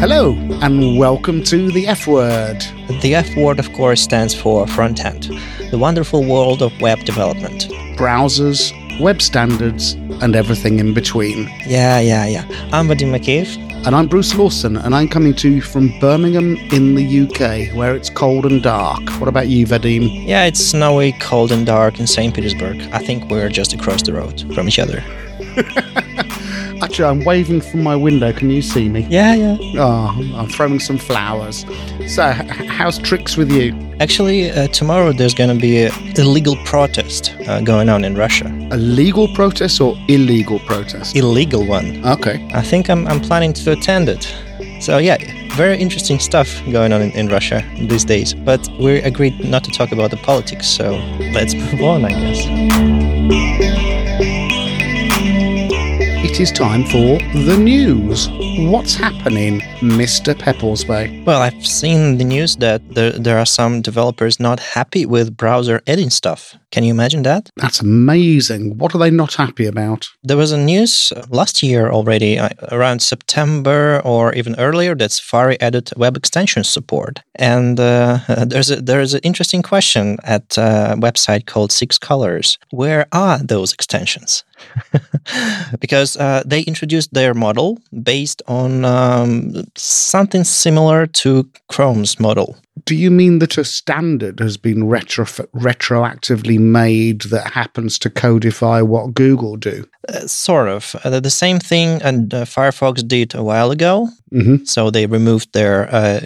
Hello, and welcome to the F word. The F word, of course, stands for front end, the wonderful world of web development. Browsers, web standards, and everything in between. Yeah, yeah, yeah. I'm Vadim Makeev. And I'm Bruce Lawson, and I'm coming to you from Birmingham in the UK, where it's cold and dark. What about you, Vadim? Yeah, it's snowy, cold, and dark in St. Petersburg. I think we're just across the road from each other. Actually, I'm waving from my window. Can you see me? Yeah, yeah. Oh, I'm throwing some flowers. So, h- how's tricks with you? Actually, uh, tomorrow there's going to be a illegal protest uh, going on in Russia. A legal protest or illegal protest? Illegal one. okay. I think I'm, I'm planning to attend it. So, yeah, very interesting stuff going on in, in Russia these days. But we agreed not to talk about the politics, so let's move on, I guess. It is time for the news. What's happening, Mr. Pepelsbey? Well, I've seen the news that there, there are some developers not happy with browser editing stuff. Can you imagine that? That's amazing. What are they not happy about? There was a news uh, last year already, uh, around September or even earlier, that Safari added web extension support. And uh, there's a, there's an interesting question at a website called Six Colors. Where are those extensions? because uh, they introduced their model based on um, something similar to Chrome's model. Do you mean that a standard has been retro- retroactively made that happens to codify what Google do? Uh, sort of. Uh, the same thing and uh, Firefox did a while ago. Mm-hmm. So they removed their uh,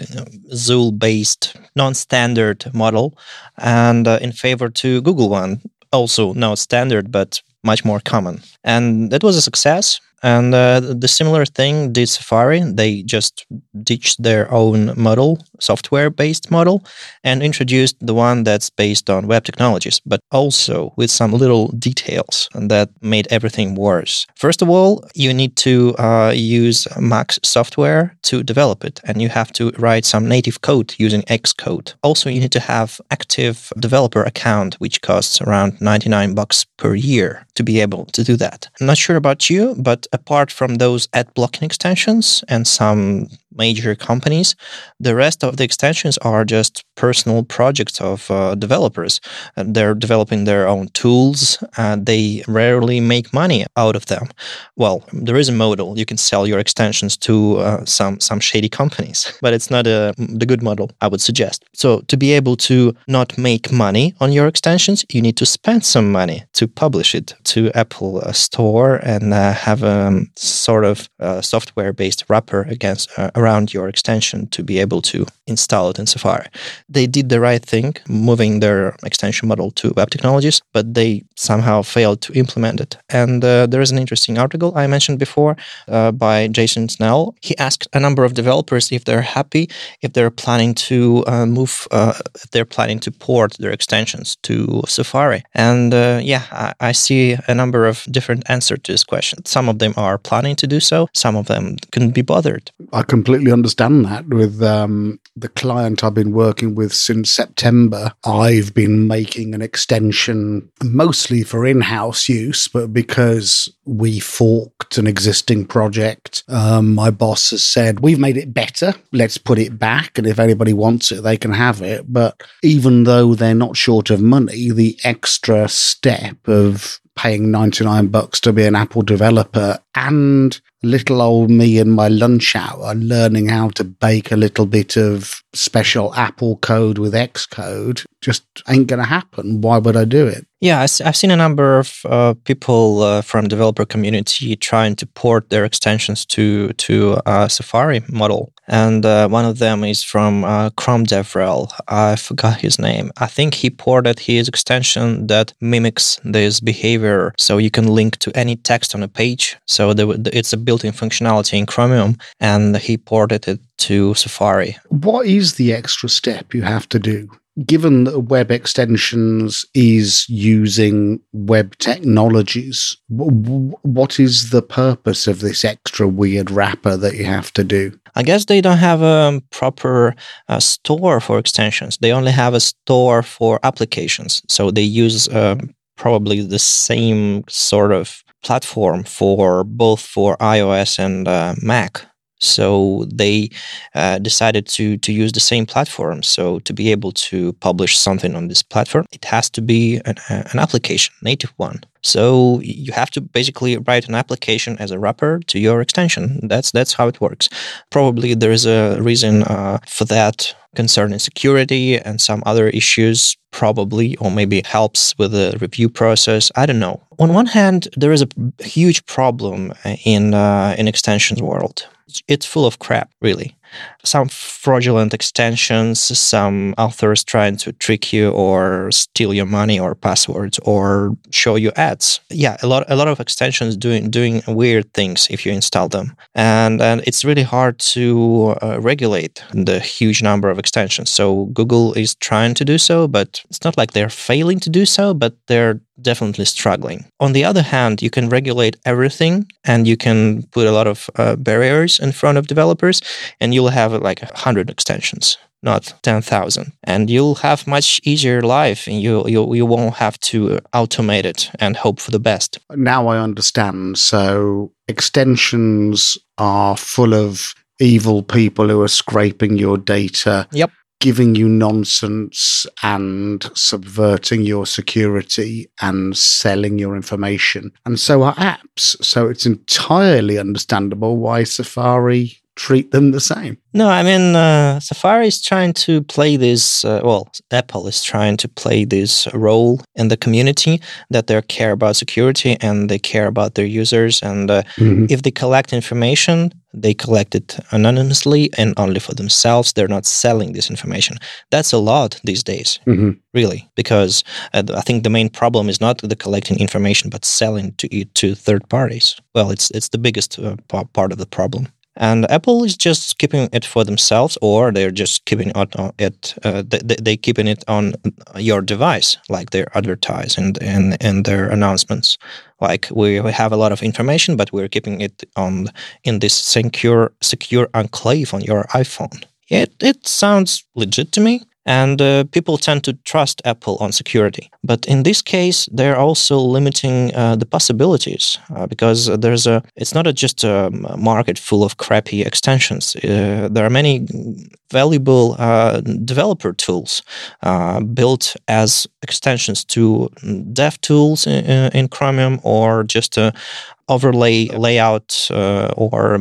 XUL based non standard model and uh, in favor to Google one. Also, not standard, but much more common. And that was a success. And uh, the similar thing did Safari. They just ditched their own model, software based model, and introduced the one that's based on web technologies, but also with some little details that made everything worse. First of all, you need to uh, use Max software to develop it, and you have to write some native code using Xcode. Also, you need to have active developer account, which costs around 99 bucks per year to be able to do that. I'm not sure about you, but apart from those ad blocking extensions and some major companies. The rest of the extensions are just personal projects of uh, developers. And they're developing their own tools. they rarely make money out of them. Well, there is a model you can sell your extensions to uh, some some shady companies, but it's not a the good model I would suggest. So to be able to not make money on your extensions, you need to spend some money to publish it to Apple uh, Store and uh, have a um, sort of uh, software-based wrapper against uh, around your extension to be able to install it in Safari. They did the right thing, moving their extension model to web technologies, but they somehow failed to implement it. And uh, there is an interesting article I mentioned before uh, by Jason Snell. He asked a number of developers if they're happy, if they're planning to uh, move, uh, if they're planning to port their extensions to Safari. And uh, yeah, I, I see a number of different answers to this question. Some of them are planning to do so, some of them couldn't be bothered. I completely understand that. With um, the client I've been working with since September, I've been making an extension mostly for in house use, but because we forked an existing project, um, my boss has said, We've made it better. Let's put it back. And if anybody wants it, they can have it. But even though they're not short of money, the extra step of paying 99 bucks to be an Apple developer and little old me in my lunch hour learning how to bake a little bit of special Apple code with Xcode just ain't going to happen. Why would I do it? Yeah, I've seen a number of uh, people uh, from developer community trying to port their extensions to to uh, Safari model, and uh, one of them is from uh, Chrome DevRel. I forgot his name. I think he ported his extension that mimics this behavior, so you can link to any text on a page. So it's a built-in functionality in Chromium, and he ported it to Safari. What is the extra step you have to do? Given that web extensions is using web technologies, what is the purpose of this extra weird wrapper that you have to do? I guess they don't have a proper uh, store for extensions. They only have a store for applications. So they use uh, probably the same sort of platform for both for iOS and uh, Mac. So they uh, decided to to use the same platform. So to be able to publish something on this platform, it has to be an, an application, native one. So you have to basically write an application as a wrapper to your extension. That's that's how it works. Probably there is a reason uh, for that concerning security and some other issues probably or maybe helps with the review process i don't know on one hand there is a huge problem in uh, in extensions world it's full of crap, really. Some fraudulent extensions, some authors trying to trick you or steal your money or passwords or show you ads. Yeah, a lot a lot of extensions doing doing weird things if you install them, and and it's really hard to uh, regulate the huge number of extensions. So Google is trying to do so, but it's not like they're failing to do so, but they're definitely struggling. On the other hand, you can regulate everything and you can put a lot of uh, barriers in front of developers and you'll have like 100 extensions not 10,000 and you'll have much easier life and you, you you won't have to automate it and hope for the best. Now i understand. So extensions are full of evil people who are scraping your data. Yep giving you nonsense and subverting your security and selling your information. And so are apps. So it's entirely understandable why Safari treat them the same. No, I mean, uh, Safari is trying to play this, uh, well, Apple is trying to play this role in the community that they care about security and they care about their users. And uh, mm-hmm. if they collect information, they collect it anonymously and only for themselves. They're not selling this information. That's a lot these days, mm-hmm. really, because uh, I think the main problem is not the collecting information, but selling to it to third parties. Well, it's it's the biggest uh, part of the problem and Apple is just keeping it for themselves, or they're just keeping it. On it uh, they, they keeping it on your device, like they advertise and in their announcements. Like we have a lot of information, but we're keeping it on in this secure secure enclave on your iPhone. It it sounds legit to me. And uh, people tend to trust Apple on security. But in this case, they're also limiting uh, the possibilities uh, because there's a, it's not a, just a market full of crappy extensions. Uh, there are many valuable uh, developer tools uh, built as extensions to dev tools in, in Chromium or just overlay layout uh, or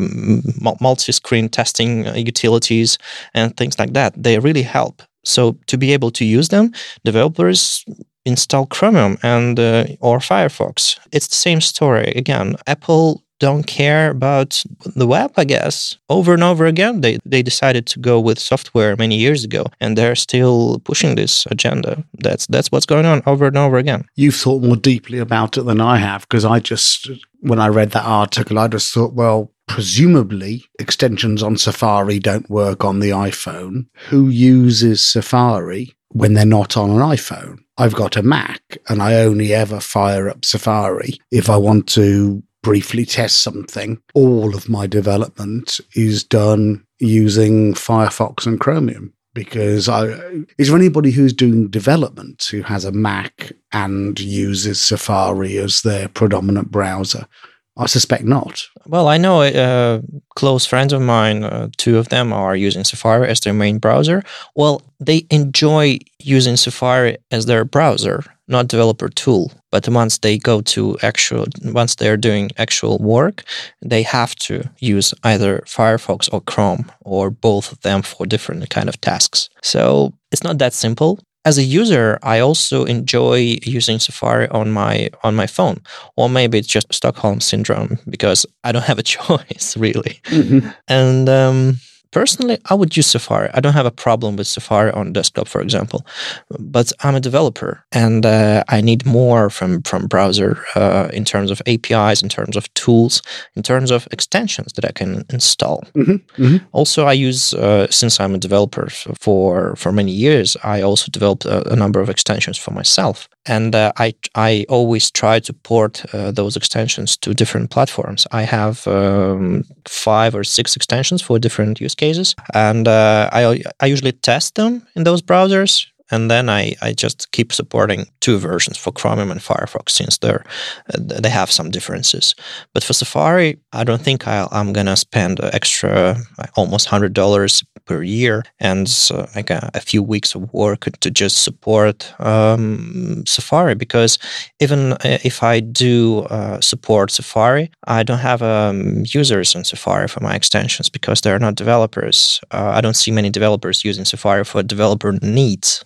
multi-screen testing utilities and things like that they really help so to be able to use them, developers install Chromium and uh, or Firefox. It's the same story. Again, Apple don't care about the web, I guess. Over and over again, they, they decided to go with software many years ago, and they're still pushing this agenda. That's that's what's going on over and over again. You've thought more deeply about it than I have, because I just when I read that article, I just thought, well, presumably extensions on Safari don't work on the iPhone. Who uses Safari when they're not on an iPhone? I've got a Mac and I only ever fire up Safari if I want to briefly test something. All of my development is done using Firefox and Chromium because I is there anybody who's doing development who has a Mac and uses Safari as their predominant browser? I suspect not. Well, I know uh, close friends of mine, uh, two of them are using Safari as their main browser. Well, they enjoy using Safari as their browser, not developer tool. But once they go to actual, once they're doing actual work, they have to use either Firefox or Chrome or both of them for different kind of tasks. So it's not that simple as a user, I also enjoy using Safari on my on my phone, or maybe it's just Stockholm syndrome because I don't have a choice really. Mm-hmm. And um, Personally, I would use Safari. I don't have a problem with Safari on desktop, for example, but I'm a developer and uh, I need more from from browser uh, in terms of APIs, in terms of tools, in terms of extensions that I can install. Mm-hmm. Mm-hmm. Also, I use uh, since I'm a developer for for many years, I also developed a, a number of extensions for myself, and uh, I I always try to port uh, those extensions to different platforms. I have um, five or six extensions for different use cases, and uh, I I usually test them in those browsers and then I, I just keep supporting two versions for Chromium and Firefox since they're uh, they have some differences. But for Safari, I don't think i am gonna spend extra almost hundred dollars per year and uh, like a, a, few weeks of work to just support um, Safari because even uh, if I do uh, support Safari, I don't have um, users on Safari for my extensions because they're not developers. Uh, I don't see many developers using Safari for developer needs.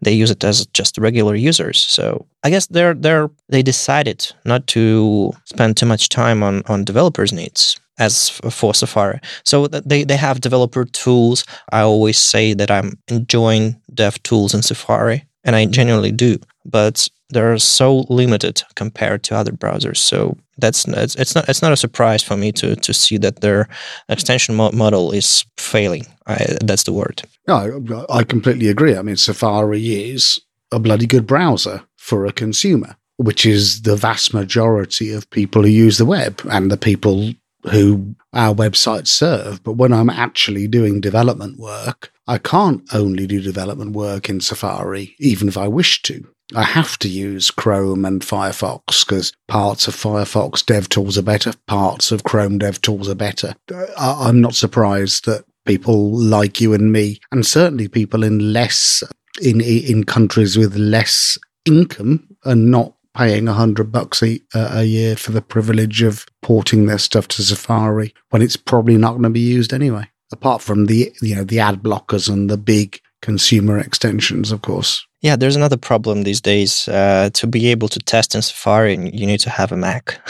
They use it as just regular users. So I guess they're they're they decided not to spend too much time on on developers' needs as for Safari. So they, they have developer tools. I always say that I'm enjoying dev tools in Safari, and I genuinely do. But they're so limited compared to other browsers. So that's it's, it's not it's not a surprise for me to to see that their extension mo- model is failing. I, that's the word. No, I completely agree. I mean, Safari is a bloody good browser for a consumer, which is the vast majority of people who use the web and the people who our websites serve. But when I'm actually doing development work, I can't only do development work in Safari, even if I wish to. I have to use Chrome and Firefox because parts of Firefox dev tools are better, parts of Chrome dev tools are better. Uh, I'm not surprised that people like you and me, and certainly people in less in in countries with less income, are not paying a hundred bucks a, a year for the privilege of porting their stuff to Safari when it's probably not going to be used anyway. Apart from the you know the ad blockers and the big consumer extensions, of course. Yeah, there's another problem these days. Uh, to be able to test in Safari, you need to have a Mac.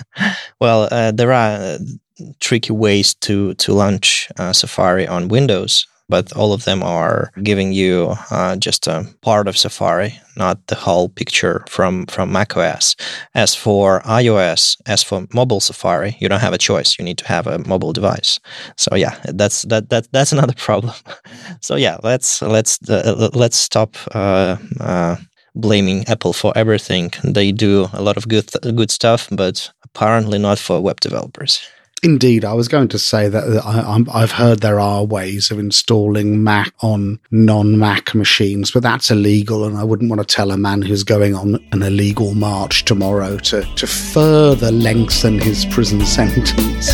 well, uh, there are tricky ways to to launch uh, Safari on Windows but all of them are giving you uh, just a part of Safari, not the whole picture from from macOS. As for iOS, as for mobile Safari, you don't have a choice. You need to have a mobile device. So yeah, that's that that that's another problem. so yeah, let's let's uh, let's stop. Uh, uh, blaming Apple for everything. They do a lot of good good stuff, but apparently not for web developers. Indeed, I was going to say that I, have heard there are ways of installing Mac on non-Mac machines, but that's illegal, and I wouldn't want to tell a man who's going on an illegal march tomorrow to to further lengthen his prison sentence.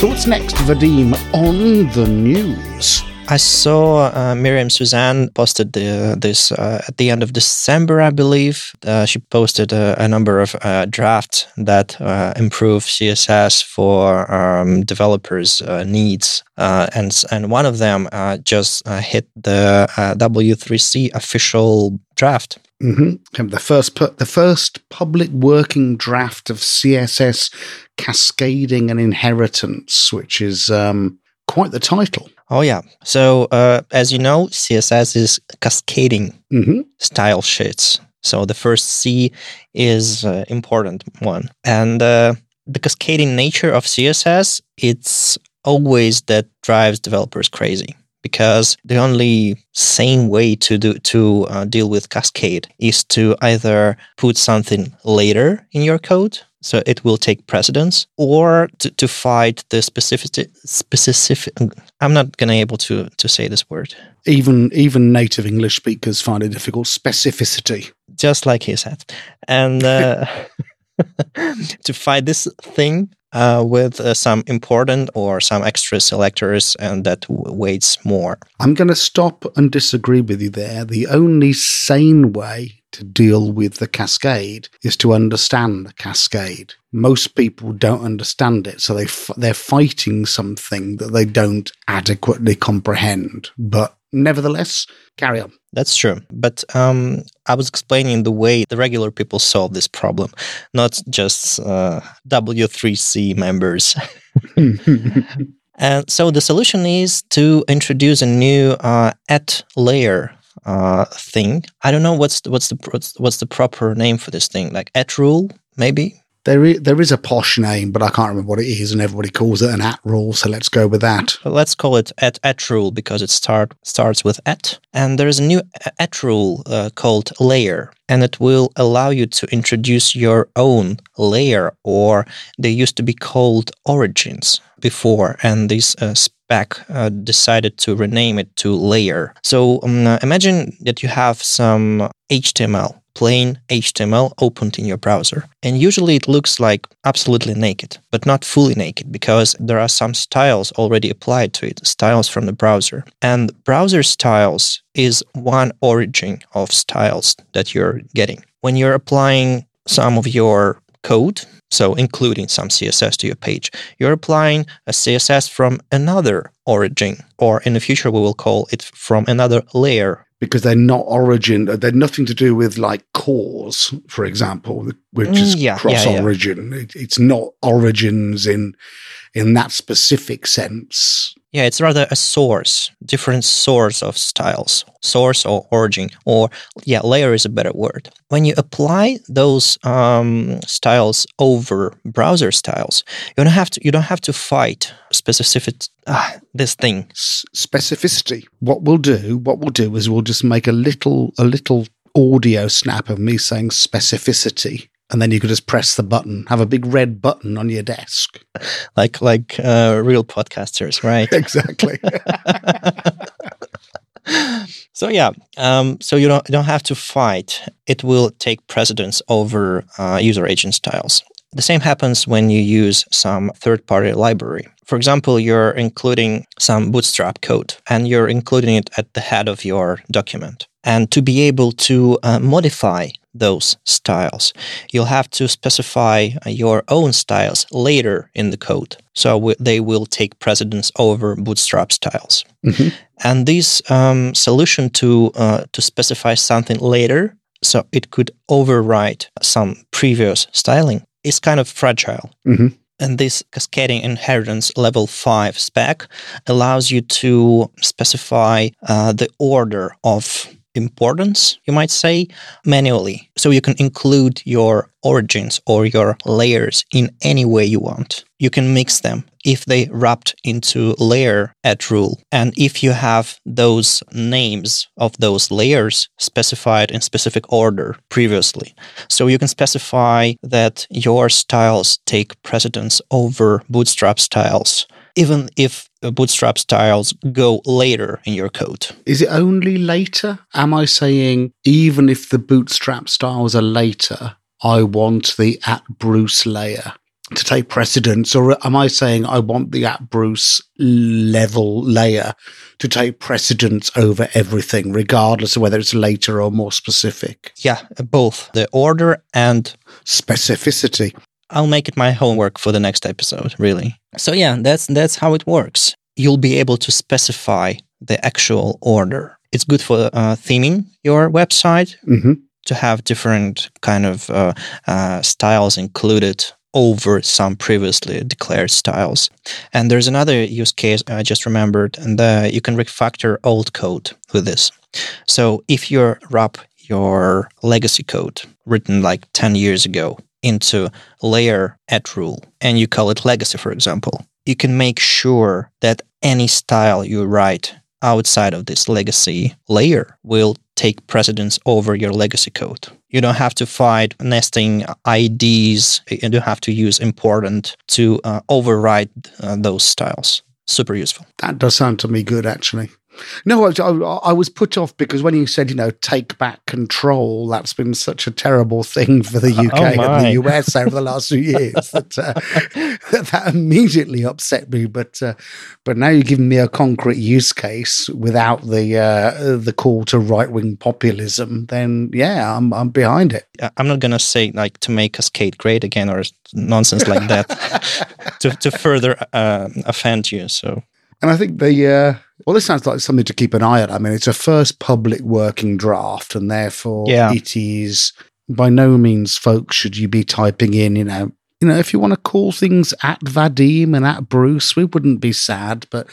So what's next, Vadim, on the news? I saw uh, Miriam Suzanne posted the, this uh, at the end of December, I believe. Uh, she posted a, a number of uh, drafts that uh, improve CSS for um, developers' uh, needs, and and one of them just hit the W3C official draft. Mm-hmm. The first pu- the first public working draft of CSS cascading and inheritance, which is um, quite the title. Oh yeah. So uh, as you know, CSS is cascading mm-hmm. style sheets. So the first C is uh, important one, and uh, the cascading nature of CSS it's always that drives developers crazy because the only sane way to do to uh, deal with cascade is to either put something later in your code so it will take precedence or to, to fight the specific specific i'm not going to able to to say this word even even native english speakers find it difficult specificity just like he said and uh, to fight this thing uh, with uh, some important or some extra selectors and that w- weights more. I'm going to stop and disagree with you there. The only sane way to deal with the cascade is to understand the cascade. Most people don't understand it, so they f- they're fighting something that they don't adequately comprehend. But nevertheless, carry on. That's true. But um, I was explaining the way the regular people solve this problem, not just uh, W3C members. and so the solution is to introduce a new uh, at layer uh, thing. I don't know what's the, what's the what's, what's the proper name for this thing, like at rule maybe. There is, there is a posh name, but I can't remember what it is, and everybody calls it an at rule. So let's go with that. Let's call it at at rule because it start starts with at, and there is a new at rule uh, called layer, and it will allow you to introduce your own layer, or they used to be called origins before, and this uh, spec uh, decided to rename it to layer. So um, imagine that you have some HTML plain HTML opened in your browser. And usually it looks like absolutely naked, but not fully naked because there are some styles already applied to it, styles from the browser. And browser styles is one origin of styles that you're getting. When you're applying some of your code, so including some CSS to your page, you're applying a CSS from another origin, or in the future we will call it from another layer. Because they're not origin they're nothing to do with like CORS for example which is Mm, yeah, cross yeah, yeah. origin It, it's not origins in in that specific sense Yeah, it's rather a source, different source of styles, source or origin, or yeah, layer is a better word. When you apply those um, styles over browser styles, you don't have to you don't have to fight specific ah, this thing. S- specificity what we'll do what we'll do is we'll just make a little a little audio snap of me saying specificity and then you could just press the button have a big red button on your desk like like uh, real podcasters, right? exactly so yeah, um, so you don't don't have to fight. It will take precedence over uh, user agent styles. The same happens when you use some third-party library. For example, you're including some Bootstrap code, and you're including it at the head of your document. And to be able to uh, modify those styles, you'll have to specify uh, your own styles later in the code. So w- they will take precedence over Bootstrap styles. Mhm. And this um, solution to uh, to specify something later, so it could overwrite some previous styling, is kind of fragile. Mhm. And this cascading inheritance level five spec allows you to specify uh, the order of importance, you might say, manually. So you can include your origins or your layers in any way you want. You can mix them if they wrapped into layer at rule. And if you have those names of those layers specified in specific order previously. So you can specify that your styles take precedence over bootstrap styles, even if Uh, bootstrap styles go later in your code. Is it only later? Am I saying even if the bootstrap styles are later, I want the at Bruce layer to take precedence? Or am I saying I want the at Bruce level layer to take precedence over everything, regardless of whether it's later or more specific? Yeah, both the order and Specificity. I'll make it my homework for the next episode, really. So yeah, that's that's how it works. You'll be able to specify the actual order. It's good for uh, theming your website hmm to have different kind of uh, uh, styles included over some previously declared styles. And there's another use case I just remembered, and uh, you can refactor old code with this. So if you wrap your legacy code written like 10 years ago into layer at rule and you call it legacy, for example, you can make sure that any style you write outside of this legacy layer will take precedence over your legacy code. You don't have to fight nesting IDs. You don't have to use important to uh, override uh, those styles. Super useful. That does sound to me good, actually. No, I, I, was put off because when you said, you know, take back control, that's been such a terrible thing for the UK Oh, and the US over the last few years that, uh, that that immediately upset me. But uh, but now you're giving me a concrete use case without the uh, the call to right wing populism. Then yeah, I'm I'm behind it. I'm not gonna say like to make Cascade great again or nonsense like that to to further uh, offend you. So And I think the uh, well, this sounds like something to keep an eye on. I mean, it's a first public working draft, and therefore Yeah. it is by no means, folks, should you be typing in, you know, you know, if you want to call things at Vadim and at Bruce, we wouldn't be sad, but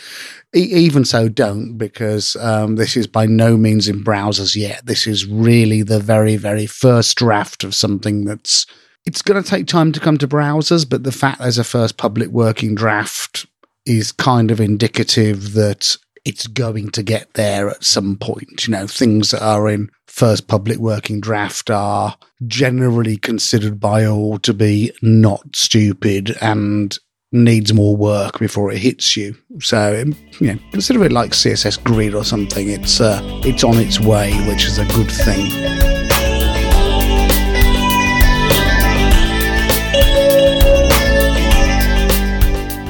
e- even so, don't because um, this is by no means in browsers yet. This is really the very, very first draft of something that's it's going to take time to come to browsers, but the fact there's a first public working draft is kind of indicative that it's going to get there at some point. You know, things that are in first public working draft are generally considered by all to be not stupid and needs more work before it hits you. So, you know, consider it like CSS Grid or something. It's uh, it's on its way, which is a good thing.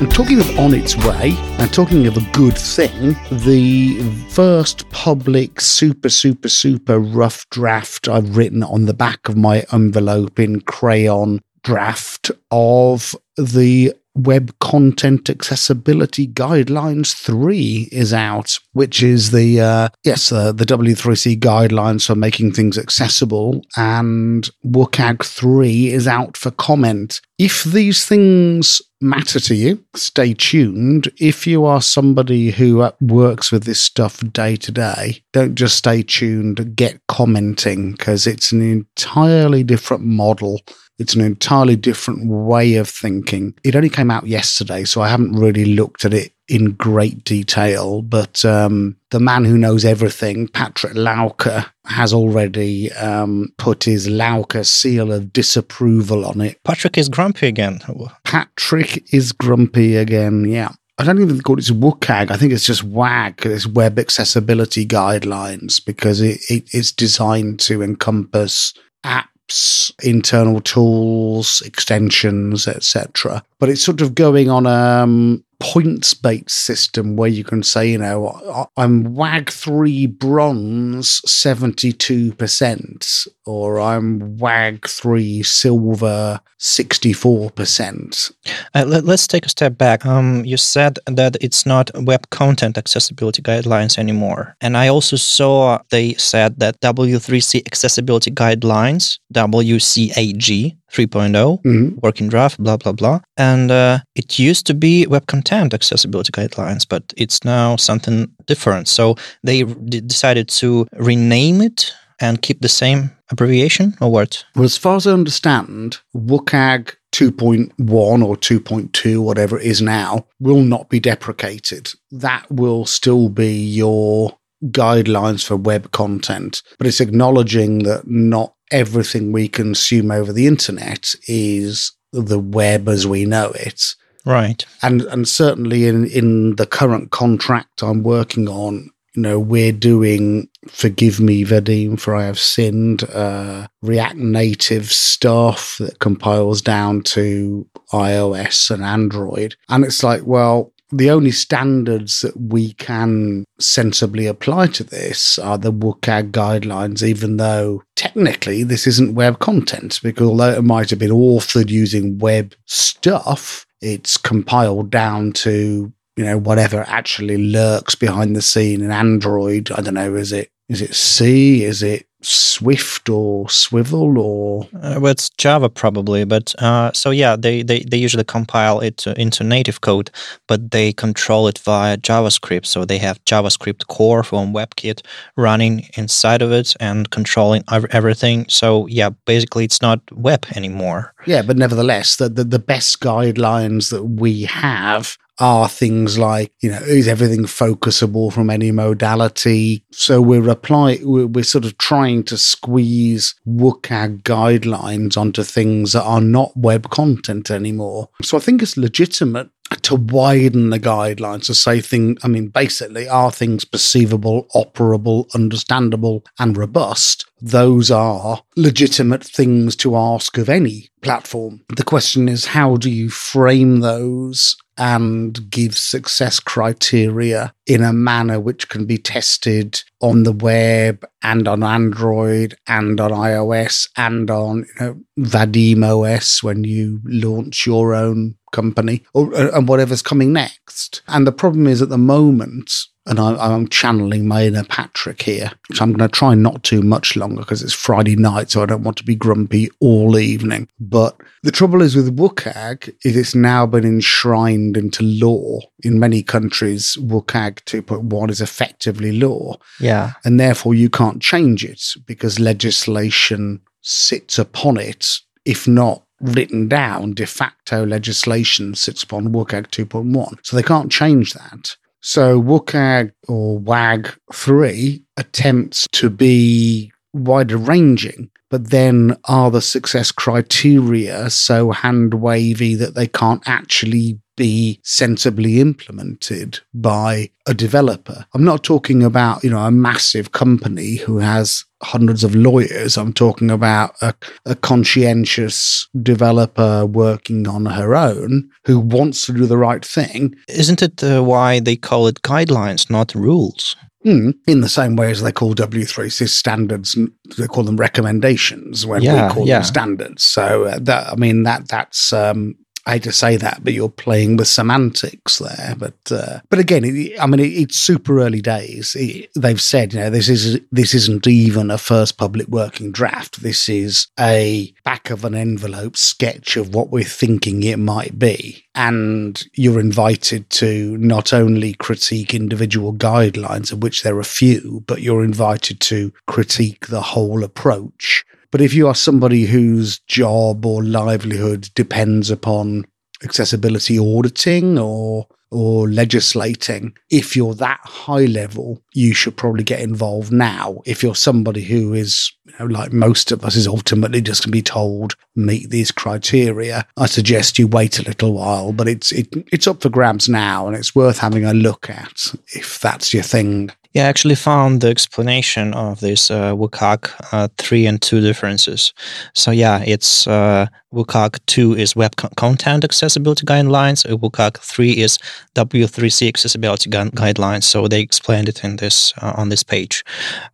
And talking of on its way, and talking of a good thing, the first public super, super, super rough draft I've written on the back of my envelope in crayon draft of the Web Content Accessibility Guidelines 3 is out, which is the, uh, yes, uh, the W3C guidelines for making things accessible, and WCAG 3 is out for comment. If these things matter to you, stay tuned. If you are somebody who uh, works with this stuff day to day, don't just stay tuned, get commenting because it's an entirely different model it's an entirely different way of thinking. It only came out yesterday, so I haven't really looked at it in great detail. But um, the man who knows everything, Patrick Lauke, has already um, put his Lauke seal of disapproval on it. Patrick is grumpy again. Patrick is grumpy again, yeah. I don't even call it WCAG. I think it's just WAG, it's Web Accessibility Guidelines, because it, it, it's designed to encompass app apps, internal tools, extensions, etc. But it's sort of going on um, points based system where you can say, you know, I'm WAG 3 bronze 72%, or I'm WAG 3 silver 64%. Uh, let, us take a step back. Um, you said that it's not web content accessibility guidelines anymore. And I also saw they said that W3C accessibility guidelines, WCAG, 3.0 mm-hmm. working draft blah blah blah. And uh, it used to be web content accessibility guidelines but it's now something different. So they d- decided to rename it and keep the same abbreviation or what? Well as far as i understand WCAG 2.1 or 2.2 whatever it is now will not be deprecated. That will still be your guidelines for web content but it's acknowledging that not everything we consume over the internet is the web as we know it. Right. And and certainly in, in the current contract I'm working on, you know, we're doing forgive me, Vadim, for I have sinned, uh, React Native stuff that compiles down to iOS and Android. And it's like, well, the only standards that we can sensibly apply to this are the WCAG guidelines, even though technically this isn't web content, because although it might have been authored using web stuff, it's compiled down to you know whatever actually lurks behind the scene in Android. I don't know, is it is it C? Is it Swift or Swivel or? Uh, well, it's Java probably, but uh, so yeah, they, they, they usually compile it into native code, but they control it via JavaScript. So they have JavaScript core from WebKit running inside of it and controlling everything. So yeah, basically it's not web anymore. Yeah, but nevertheless, the, the, the best guidelines that we have are things like, you know, is everything focusable from any modality? So we're applying, we're, we're sort of trying to squeeze WCAG guidelines onto things that are not web content anymore. So I think it's legitimate to widen the guidelines to say things, I mean, basically, are things perceivable, operable, understandable, and robust? Those are legitimate things to ask of any platform. The question is, how do you frame those and give success criteria in a manner which can be tested on the web and on Android and on iOS and on you know, Vadim OS when you launch your own company or, uh, and whatever's coming next. And the problem is at the moment, and I, am channeling my inner Patrick here, which I'm going to try not too much longer because it's Friday night, so I don't want to be grumpy all evening. But the trouble is with WCAG is it's now been enshrined into law in many countries. WCAG 2.1 is effectively law, yeah, and therefore you can't change it because legislation sits upon it, if not written down de facto legislation sits upon WCAG 2.1. So they can't change that. So WCAG or WAG 3 attempts to be wider ranging, but then are the success criteria so hand wavy that they can't actually be sensibly implemented by a developer. I'm not talking about, you know, a massive company who has hundreds of lawyers. I'm talking about a, a conscientious developer working on her own who wants to do the right thing. Isn't it uh, why they call it guidelines, not rules? Mm, in the same way as they call W3C standards, they call them recommendations when Yeah, we call yeah. them standards. So uh, that I mean that that's um, I hate to say that, but you're playing with semantics there. But uh, but again, I mean it, it's super early days. They've said you know this is this isn't even a first public working draft. This is a back of an envelope sketch of what we're thinking it might be. And you're invited to not only critique individual guidelines, of which there are few, but you're invited to critique the whole approach. But if you are somebody whose job or livelihood depends upon accessibility auditing or or legislating, if you're that high level, you should probably get involved now. If you're somebody who is, you know, like most of us, is ultimately just going to be told meet these criteria, I suggest you wait a little while. But it's it, it's up for grabs now, and it's worth having a look at if that's your thing. Yeah, I actually found the explanation of this uh, WCAG uh, 3 and 2 differences. So, yeah, it's uh, WCAG 2 is Web co- Content Accessibility Guidelines, uh, WCAG 3 is W3C Accessibility gu- Guidelines. So, they explained it in this uh, on this page.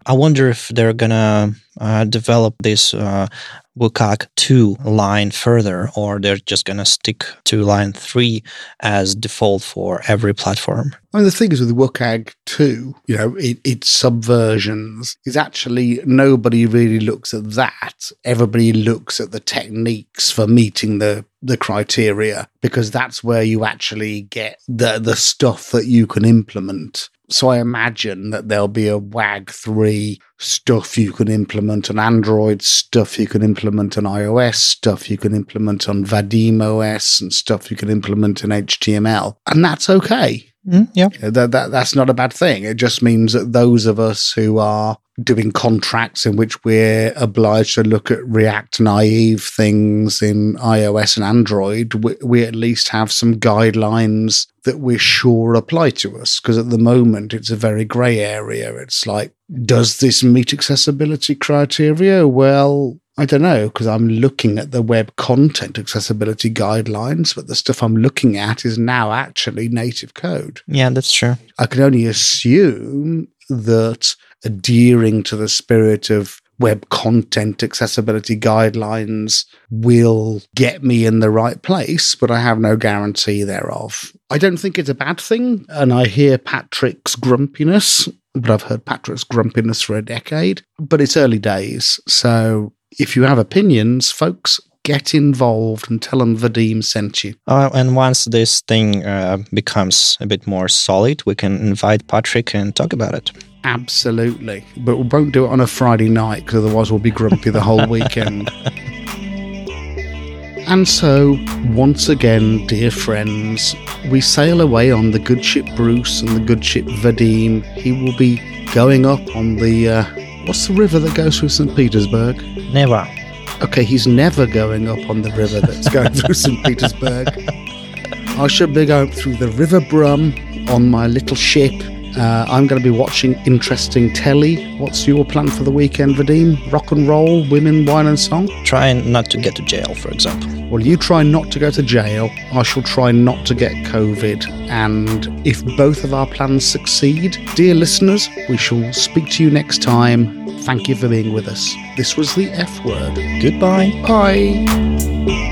I wonder if they're going to uh, develop this uh, 2 line further, or they're just going to stick to line 3 as default for every platform. I mean, the thing is with WCAG 2, you know, it, its subversions is actually nobody really looks at that. Everybody looks at the techniques for meeting the the criteria because that's where you actually get the the stuff that you can implement. So I imagine that there'll be a WAG 3 stuff you can implement on Android, stuff you can implement on iOS, stuff you can implement on Vadim OS, and stuff you can implement in HTML. And that's okay. Mm, yeah. That, that that's not a bad thing. It just means that those of us who are doing contracts in which we're obliged to look at React naive things in iOS and Android, we, we at least have some guidelines that we're sure apply to us. Because at the moment, it's a very grey area. It's like, does this meet accessibility criteria? Well, I don't know because I'm looking at the web content accessibility guidelines, but the stuff I'm looking at is now actually native code. Yeah, that's true. I can only assume that adhering to the spirit of web content accessibility guidelines will get me in the right place, but I have no guarantee thereof. I don't think it's a bad thing, and I hear Patrick's grumpiness, but I've heard Patrick's grumpiness for a decade, but it's early days. So if you have opinions, folks, get involved and tell them Vadim sent you. Uh, and once this thing uh, becomes a bit more solid, we can invite Patrick and talk about it. Absolutely. But we won't do it on a Friday night because otherwise we'll be grumpy the whole weekend. And so, once again, dear friends, we sail away on the good ship Bruce and the good ship Vadim. He will be going up on the. Uh, what's the river that goes through St. Petersburg? Never. Okay, he's never going up on the river that's going through St. Petersburg. I should be going through the River Brum on my little ship. Uh, I'm going to be watching interesting telly. What's your plan for the weekend, Vadim? Rock and roll, women, wine and song? Try not to get to jail, for example. Well, you try not to go to jail. I shall try not to get COVID. And if both of our plans succeed, dear listeners, we shall speak to you next time. Thank you for being with us. This was the F word. Goodbye. Bye.